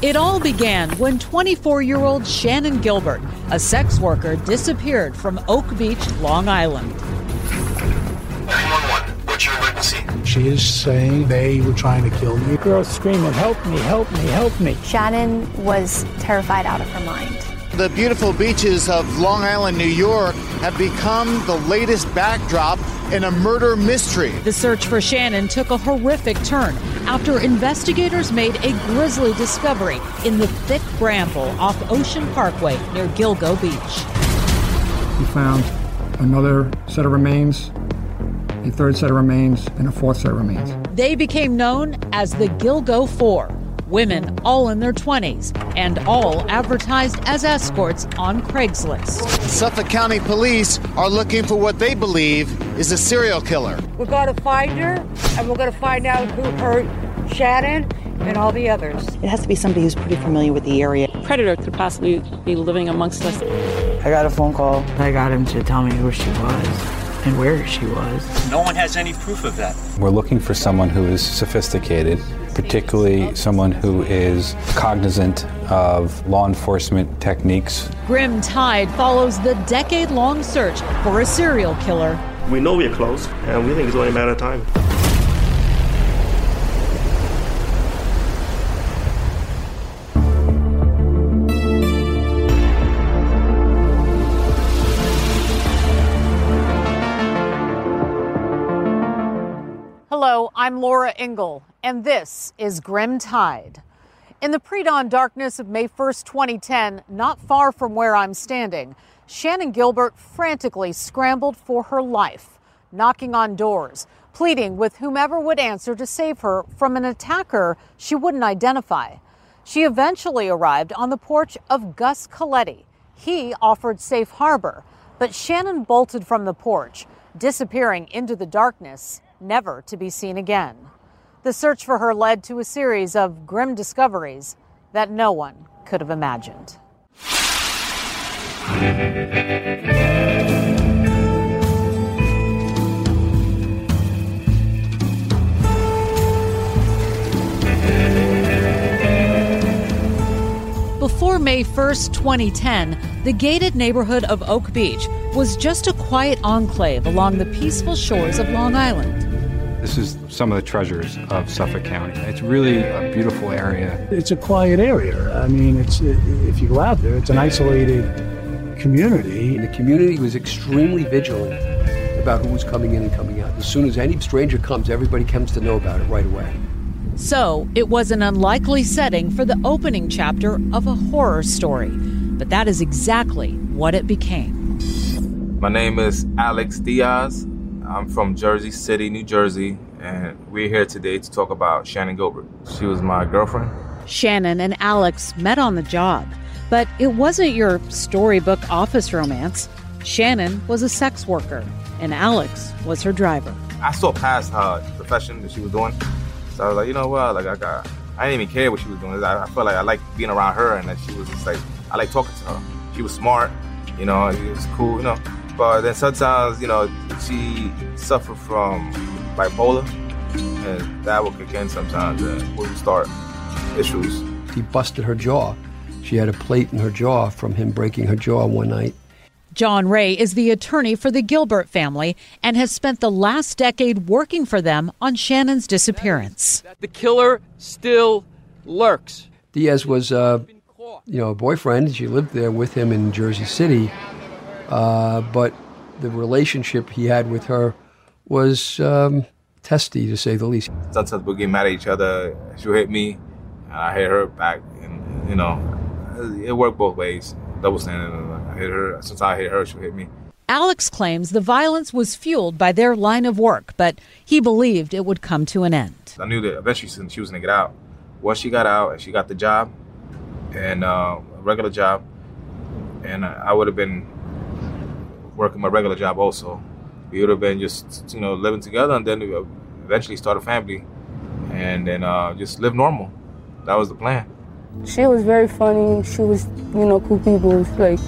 It all began when 24 year old Shannan Gilbert, a sex worker, disappeared from Oak Beach, Long Island. 911, what's your emergency? She is saying they were trying to kill me. Girls screaming, help me, help me, help me. Shannan was terrified out of her mind. The beautiful beaches of Long Island, New York have become the latest backdrop in a murder mystery. The search for Shannan took a horrific turn after investigators made a grisly discovery in the thick bramble off Ocean Parkway near Gilgo Beach. We found another set of remains, a third set of remains, and a fourth set of remains. They became known as the Gilgo Four. Women all in their 20s and all advertised as escorts on Craigslist. Suffolk County police are looking for what they believe is a serial killer. We're going to find her, and we're going to find out who hurt Shannan and all the others. It has to be somebody who's pretty familiar with the area. Predator could possibly be living amongst us. I got a phone call. I got him to tell me who she was and where she was. No one has any proof of that. We're looking for someone who is sophisticated, particularly someone who is cognizant of law enforcement techniques. Grim Tide follows the decade long search for a serial killer. We know we're close, and we think it's only a matter of time. I'm Laura Ingle, and this is Grim Tide. In the pre dawn darkness of May 1st, 2010, not far from where I'm standing, Shannan Gilbert frantically scrambled for her life, knocking on doors, pleading with whomever would answer to save her from an attacker she wouldn't identify. She eventually arrived on the porch of Gus Coletti. He offered safe harbor, but Shannan bolted from the porch, disappearing into the darkness never to be seen again. The search for her led to a series of grim discoveries that no one could have imagined. Before May 1st, 2010, the gated neighborhood of Oak Beach was just a quiet enclave along the peaceful shores of Long Island. This is some of the treasures of Suffolk County. It's really a beautiful area. It's a quiet area. I mean, it's if you go out there, it's an isolated community. And the community was extremely vigilant about who was coming in and coming out. As soon as any stranger comes, everybody comes to know about it right away. So, it was an unlikely setting for the opening chapter of a horror story. But that is exactly what it became. My name is Alex Diaz. I'm from Jersey City, New Jersey, and we're here today to talk about Shannan Gilbert. She was my girlfriend. Shannan and Alex met on the job, but it wasn't your storybook office romance. Shannan was a sex worker, and Alex was her driver. I saw past her profession that she was doing, so I was like, you know what? Like I got, I didn't even care what she was doing. I, I felt like I liked being around her, and that she was just like, I like talking to her. She was smart, you know, it was cool, you know. But then sometimes, you know, she suffered from bipolar, and that will kick in sometimes, and we'll start issues. He busted her jaw. She had a plate in her jaw from him breaking her jaw one night. John Ray is the attorney for the Gilbert family and has spent the last decade working for them on Shannan's disappearance. The killer still lurks. Diaz was, uh, you know, a boyfriend. She lived there with him in Jersey City, uh, but the relationship he had with her was um, testy, to say the least. Sometimes we get mad at each other. She'll hit me, and I hit her back, and you know, it worked both ways. Double standard. I hit her. Sometimes I hit her, she'll hit me. Alex claims the violence was fueled by their line of work, but he believed it would come to an end. I knew that eventually she was gonna get out. Once she got out and she got the job, and uh, a regular job, and I would have been working my regular job also. We would have been just you know living together, and then eventually start a family, and then uh, just live normal. That was the plan. She was very funny. She was, you know, cool people. Like,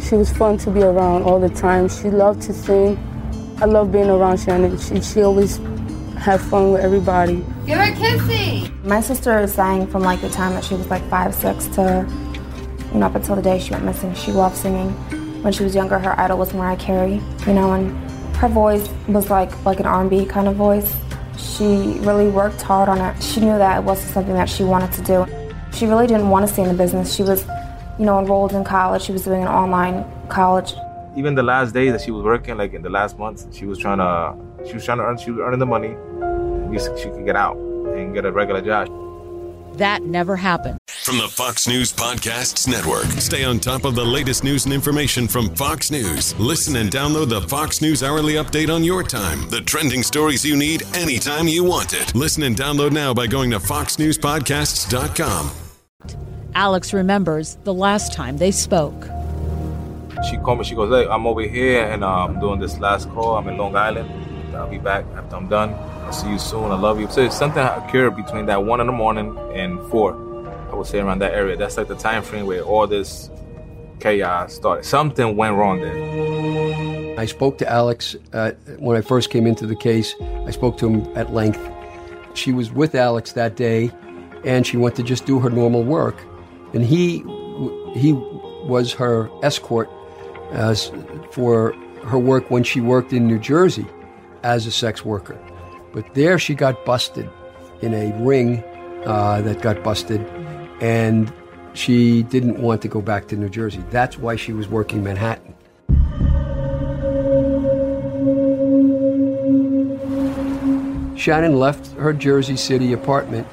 she was fun to be around all the time. She loved to sing. I love being around Shannan. She, she always had fun with everybody. Give her a kissy. My sister is saying from like the time that she was like five, six to you know up until the day she went missing, she loved singing. When she was younger, her idol was Mariah Carey, you know, and her voice was like like an R&B kind of voice. She really worked hard on it. She knew that it wasn't something that she wanted to do. She really didn't want to stay in the business. She was, you know, enrolled in college. She was doing an online college. Even the last days that she was working, like in the last months, she was trying to she was trying to earn she was earning the money. At least she could get out and get a regular job. That never happened. From the Fox News Podcasts Network. Stay on top of the latest news and information from Fox News. Listen and download the Fox News Hourly Update on your time. The trending stories you need anytime you want it. Listen and download now by going to foxnewspodcasts.com. Alex remembers the last time they spoke. She called me. She goes, "Hey, I'm over here and uh, I'm doing this last call. I'm in Long Island. I'll be back after I'm done. I'll see you soon. I love you." So something occurred between that one in the morning and four. I would say around that area. That's like the time frame where all this chaos started. Something went wrong there. I spoke to Alex uh, when I first came into the case. I spoke to him at length. She was with Alex that day, and she went to just do her normal work. And he he was her escort as for her work when she worked in New Jersey as a sex worker. But there she got busted in a ring uh, that got busted, and she didn't want to go back to New Jersey. That's why she was working Manhattan. Shannan left her Jersey City apartment,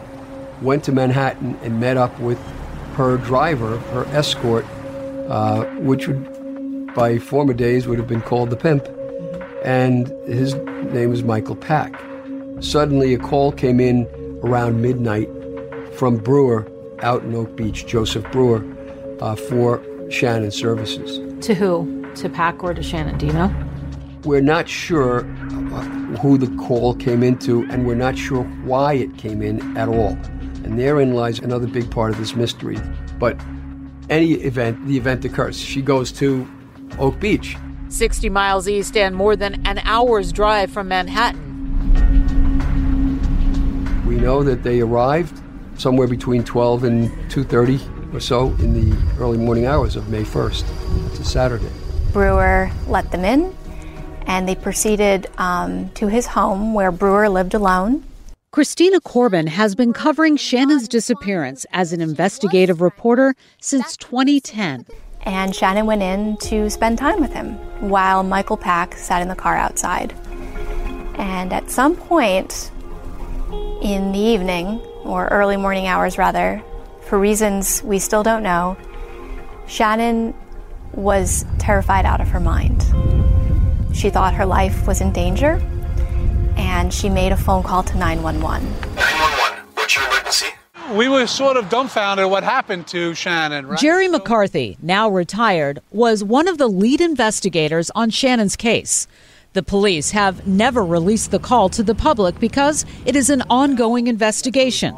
went to Manhattan, and met up with her driver, her escort, uh, which would, by former days, would have been called the pimp. And his name was Michael Pack. Suddenly, a call came in around midnight from Brewer out in Oak Beach, Joseph Brewer, uh, for Shannan services. To who? To Pack or to Shannan? Do you know? We're not sure uh, who the call came into, and we're not sure why it came in at all. And therein lies another big part of this mystery. But any event, the event occurs. She goes to Oak Beach. 60 miles east and more than an hour's drive from Manhattan. We know that they arrived somewhere between 12 and 2.30 or so in the early morning hours of May 1st. It's a Saturday. Brewer let them in, and they proceeded um, to his home where Brewer lived alone. Christina Corbin has been covering Shannan's disappearance as an investigative reporter since 2010. And Shannan went in to spend time with him while Michael Pack sat in the car outside. And at some point in the evening, or early morning hours rather, for reasons we still don't know, Shannan was terrified out of her mind. She thought her life was in danger, and she made a phone call to 911. 911, what's your emergency? We were sort of dumbfounded what happened to Shannan, right? Jerry McCarthy, now retired, was one of the lead investigators on Shannan's case. The police have never released the call to the public because it is an ongoing investigation.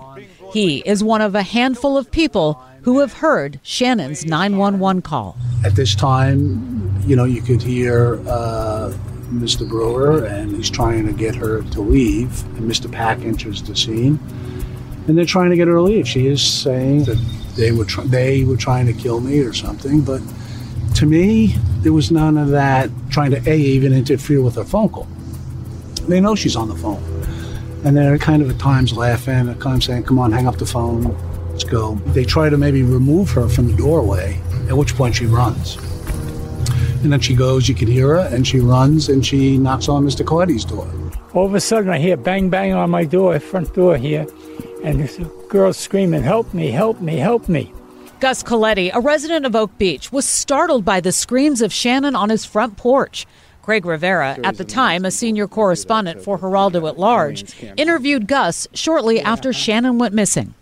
He is one of a handful of people who have heard Shannan's 911 call. At this time, you know, you could hear uh, Mr. Brewer, and he's trying to get her to leave. And Mr. Pack enters the scene, and they're trying to get her to leave. She is saying that they were tr- they were trying to kill me or something, but to me, there was none of that trying to a even interfere with her phone call. They know she's on the phone, and they're kind of at times laughing, at times saying, "Come on, hang up the phone, let's go." They try to maybe remove her from the doorway, at which point she runs. And then she goes, you can hear her, and she runs and she knocks on Mr. Coletti's door. All of a sudden, I hear bang bang on my door, front door here, and this girl screaming, Help me, help me, help me. Gus Coletti, a resident of Oak Beach, was startled by the screams of Shannan on his front porch. Craig Rivera, at the time a senior correspondent for Geraldo at Large, interviewed Gus shortly after Shannan went missing.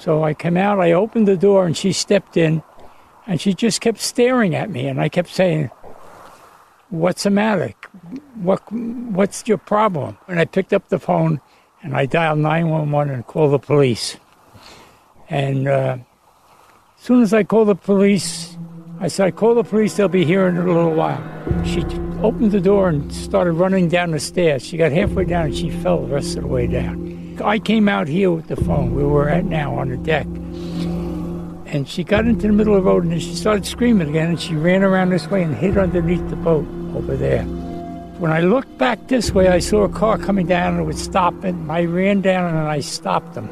So I came out, I opened the door, and she stepped in, and she just kept staring at me, and I kept saying, What's the matter? What, what's your problem? And I picked up the phone, and I dialed 911 and called the police. And uh, as soon as I called the police, I said, I call the police, they'll be here in a little while. She opened the door and started running down the stairs. She got halfway down and she fell the rest of the way down. I came out here with the phone where we're at now on the deck. And she got into the middle of the road and she started screaming again and she ran around this way and hid underneath the boat over there. When I looked back this way, I saw a car coming down and it was stopping. I ran down and I stopped them.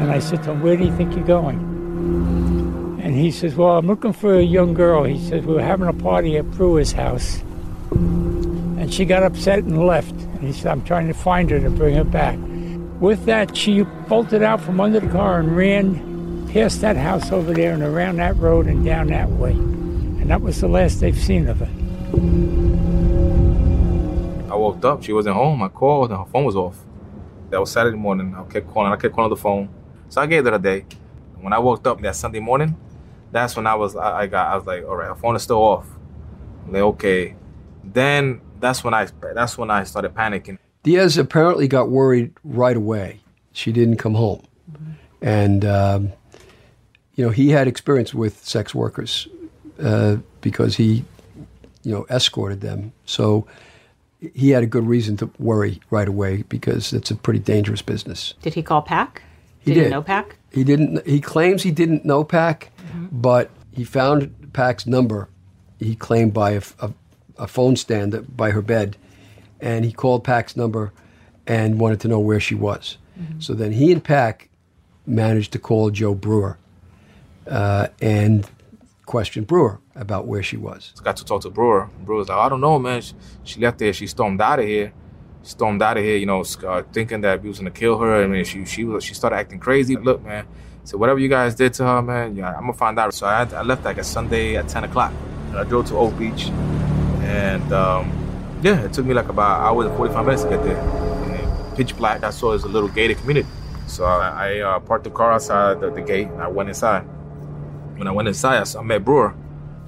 And I said to him, Where do you think you're going? He says, Well, I'm looking for a young girl. He says, We were having a party at Brewer's house. And she got upset and left. And he said, I'm trying to find her to bring her back. With that, she bolted out from under the car and ran past that house over there and around that road and down that way. And that was the last they've seen of her. I woke up. She wasn't home. I called and her phone was off. That was Saturday morning. I kept calling. I kept calling the phone. So I gave it a day. When I woke up that Sunday morning, that's when I was I, I got I was like, all right, her phone is still off. I'm like, okay. Then that's when I that's when I started panicking. Diaz apparently got worried right away. She didn't come home, and um, you know he had experience with sex workers uh, because he you know escorted them. So he had a good reason to worry right away because it's a pretty dangerous business. Did he call Pack? He did. did. he know Pack? He didn't. He claims he didn't know Pack, but he found Pack's number. He claimed by a, a, a phone stand that- by her bed, and he called Pack's number and wanted to know where she was. So then he and Pack managed to call Joe Brewer uh, and question Brewer about where she was. got to talk to Brewer. Brewer's like, I don't know, man. She, she left there. She stormed out of here. Stormed out of here, you know, uh, thinking that we was gonna kill her. I mean, she she was she started acting crazy. Look, man. So whatever you guys did to her, man, yeah, I'm gonna find out. So I, had, I left like a Sunday at 10 o'clock. And I drove to Oak Beach, and um, yeah, it took me like about an hour and 45 minutes to get there. And pitch black. I saw it was a little gated community. So I, I uh, parked the car outside the, the gate, and I went inside. When I went inside, I, saw, I met Brewer.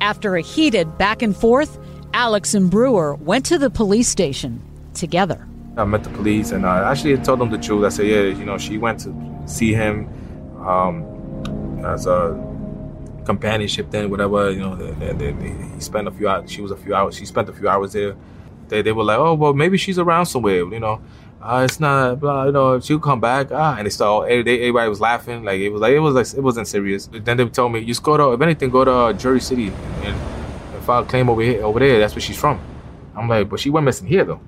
After a heated back and forth, Alex and Brewer went to the police station together. I met the police and I actually told them the truth. I said, yeah, you know, she went to see him um, as a companionship then, whatever, you know, they, they, they, he spent a few hours, she was a few hours, she spent a few hours there. They, they were like, oh, well, maybe she's around somewhere, you know. Uh, it's not, blah, you know, she'll come back. Ah, and they every- everybody was laughing. Like, it was like, it was like, it wasn't serious. Then they told me, you just go to, if anything, go to Jersey City and, and file a claim over here, over there. That's where she's from. I'm like, but she went missing here, though.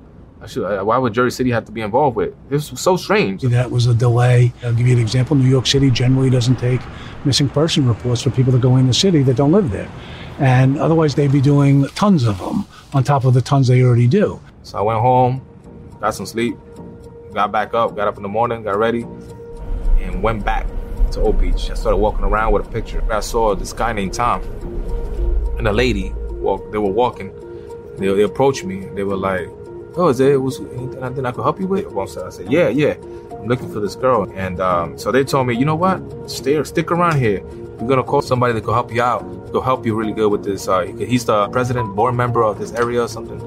Should, uh, why would Jersey City have to be involved with? This was so strange. That was a delay. I'll give you an example. New York City generally doesn't take missing person reports for people that go in the city that don't live there. And otherwise, they'd be doing tons of them on top of the tons they already do. So I went home, got some sleep, got back up, got up in the morning, got ready, and went back to Oak Beach. I started walking around with a picture. I saw this guy named Tom and a lady. Walk, they were walking. They, they approached me. They were like, "Oh, is there was anything I think I could help you with?" Well, so I said, "Yeah, yeah. I'm looking for this girl." And um, so they told me, "You know what? Stay, stick around here. We're gonna call somebody that could help you out. They'll help you really good with this. Uh, he's the president, board member of this area or something."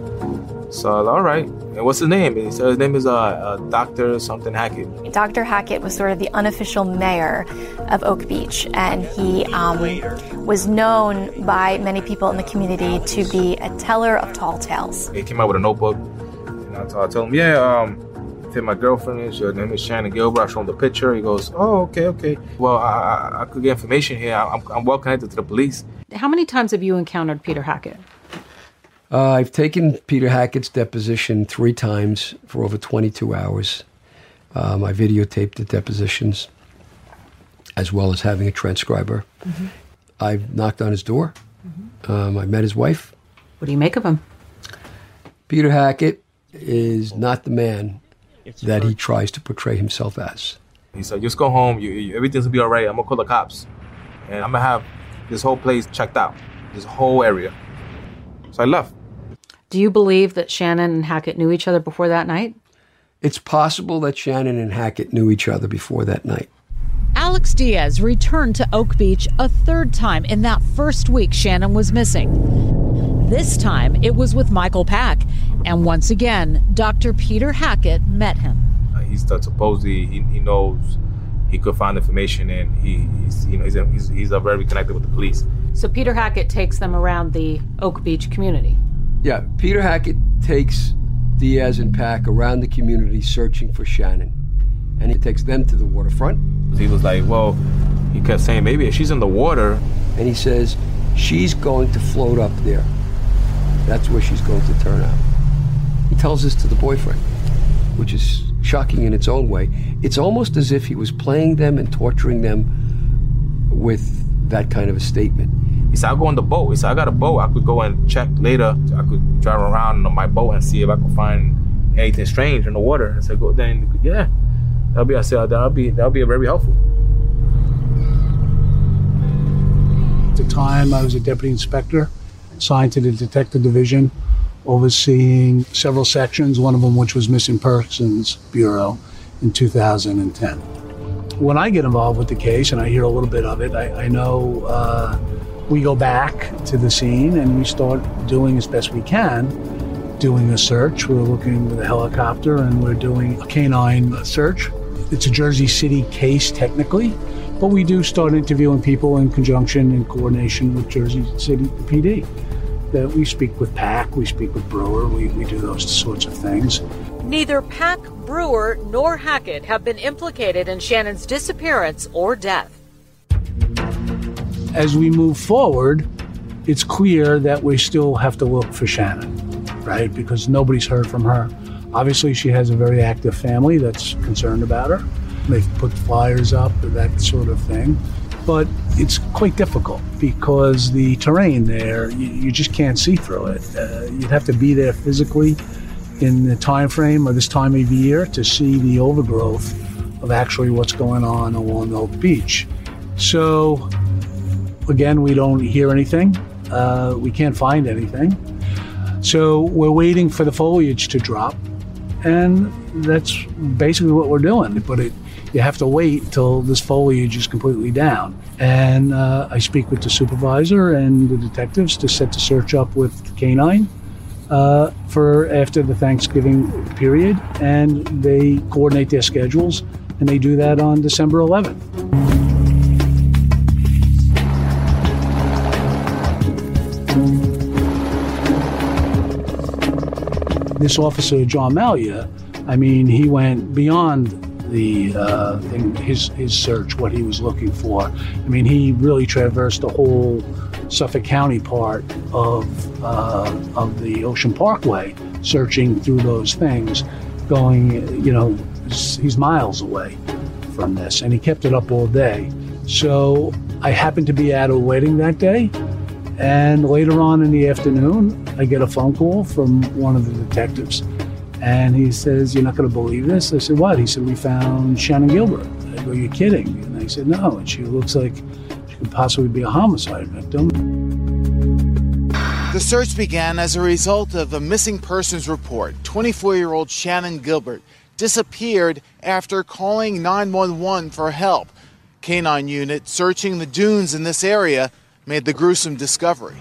So I was like, all right. And what's his name? He said his name is uh, uh Doctor something Hackett. Dr. Hackett was sort of the unofficial mayor of Oak Beach, and he um, was known by many people in the community to be a teller of tall tales. He came out with a notebook, and I told, I told him, yeah, um, I think my girlfriend is. Her name is Shannan Gilbert. I showed him the picture. He goes, oh, okay, okay. Well, I, I, I could get information here. I'm, I'm well connected to the police. How many times have you encountered Peter Hackett? Uh, I've taken Peter Hackett's deposition three times for over 22 hours. Um, I videotaped the depositions, as well as having a transcriber. I've knocked on his door. Um, I met his wife. What do you make of him? Peter Hackett is not the man that he tries to portray himself as. He said, just go home. You, you, everything's gonna be all right. I'm gonna call the cops, and I'm gonna have this whole place checked out, this whole area. So I left. Do you believe that Shannan and Hackett knew each other before that night? It's possible that Shannan and Hackett knew each other before that night. Alex Diaz returned to Oak Beach a third time in that first week Shannan was missing. This time it was with Michael Pack, and once again, Dr. Peter Hackett met him. Uh, he's the, supposedly he, he knows he could find information, and he, he's you know he's a, he's, he's a very connected with the police. So Peter Hackett takes them around the Oak Beach community. Yeah, Peter Hackett takes Diaz and Pack around the community searching for Shannan, and he takes them to the waterfront. He was like, well, he kept saying, maybe if she's in the water. And he says, she's going to float up there. That's where she's going to turn out. He tells this to the boyfriend, which is shocking in its own way. It's almost as if he was playing them and torturing them with that kind of a statement. He said, I'll go on the boat. He said, I got a boat. I could go and check later. I could drive around on my boat and see if I could find anything strange in the water. I said, go then, yeah. That'll be, I said, that'll be, that'll be very helpful. At the time, I was a deputy inspector assigned to the detective division, overseeing several sections, one of them which was Missing Persons Bureau in 2010. When I get involved with the case and I hear a little bit of it, I, I know uh, we go back to the scene and we start doing as best we can, doing a search. We're looking with a helicopter and we're doing a canine search. It's a Jersey City case technically, but we do start interviewing people in conjunction and coordination with Jersey City PD. That we speak with Pack, we speak with Brewer, we, we do those sorts of things. Neither Pack, Brewer, nor Hackett have been implicated in Shannan's disappearance or death. As we move forward, it's clear that we still have to look for Shannan, right? Because nobody's heard from her. Obviously, she has a very active family that's concerned about her. They've put flyers up, that sort of thing. But it's quite difficult because the terrain there, you, you just can't see through it. Uh, you'd have to be there physically in the time frame or this time of year to see the overgrowth of actually what's going on along Oak Beach. So, again, we don't hear anything. Uh, we can't find anything. So, we're waiting for the foliage to drop. And that's basically what we're doing. But it, you have to wait till this foliage is completely down. And uh, I speak with the supervisor and the detectives to set the search up with the canine uh, for after the Thanksgiving period, and they coordinate their schedules, and they do that on December 11th. This officer, John Malia, I mean, he went beyond the uh, his his search, what he was looking for. I mean, he really traversed the whole Suffolk County part of uh, of the Ocean Parkway, searching through those things, going, you know, he's miles away from this, and he kept it up all day. So I happened to be at a wedding that day, and later on in the afternoon, I get a phone call from one of the detectives. And he says, You're not going to believe this? I said, What? He said, We found Shannan Gilbert. I go, You're kidding. And I said, No. And she looks like she could possibly be a homicide victim. The search began as a result of a missing persons report. 24 year old Shannan Gilbert disappeared after calling 911 for help. Canine unit searching the dunes in this area made the gruesome discovery.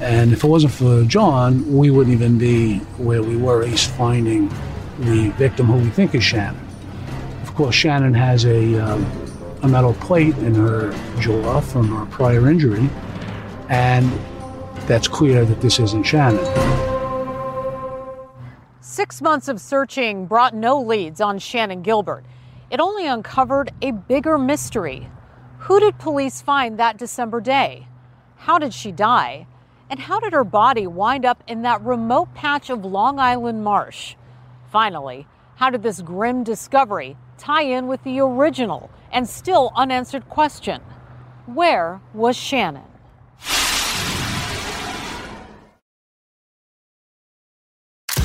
And if it wasn't for John, we wouldn't even be where we were, at least finding the victim who we think is Shannan. Of course, Shannan has a, um, a metal plate in her jaw from her prior injury, and that's clear that this isn't Shannan. Six months of searching brought no leads on Shannan Gilbert. It only uncovered a bigger mystery. Who did police find that December day? How did she die? And how did her body wind up in that remote patch of Long Island marsh? Finally, how did this grim discovery tie in with the original and still unanswered question? Where was Shannan?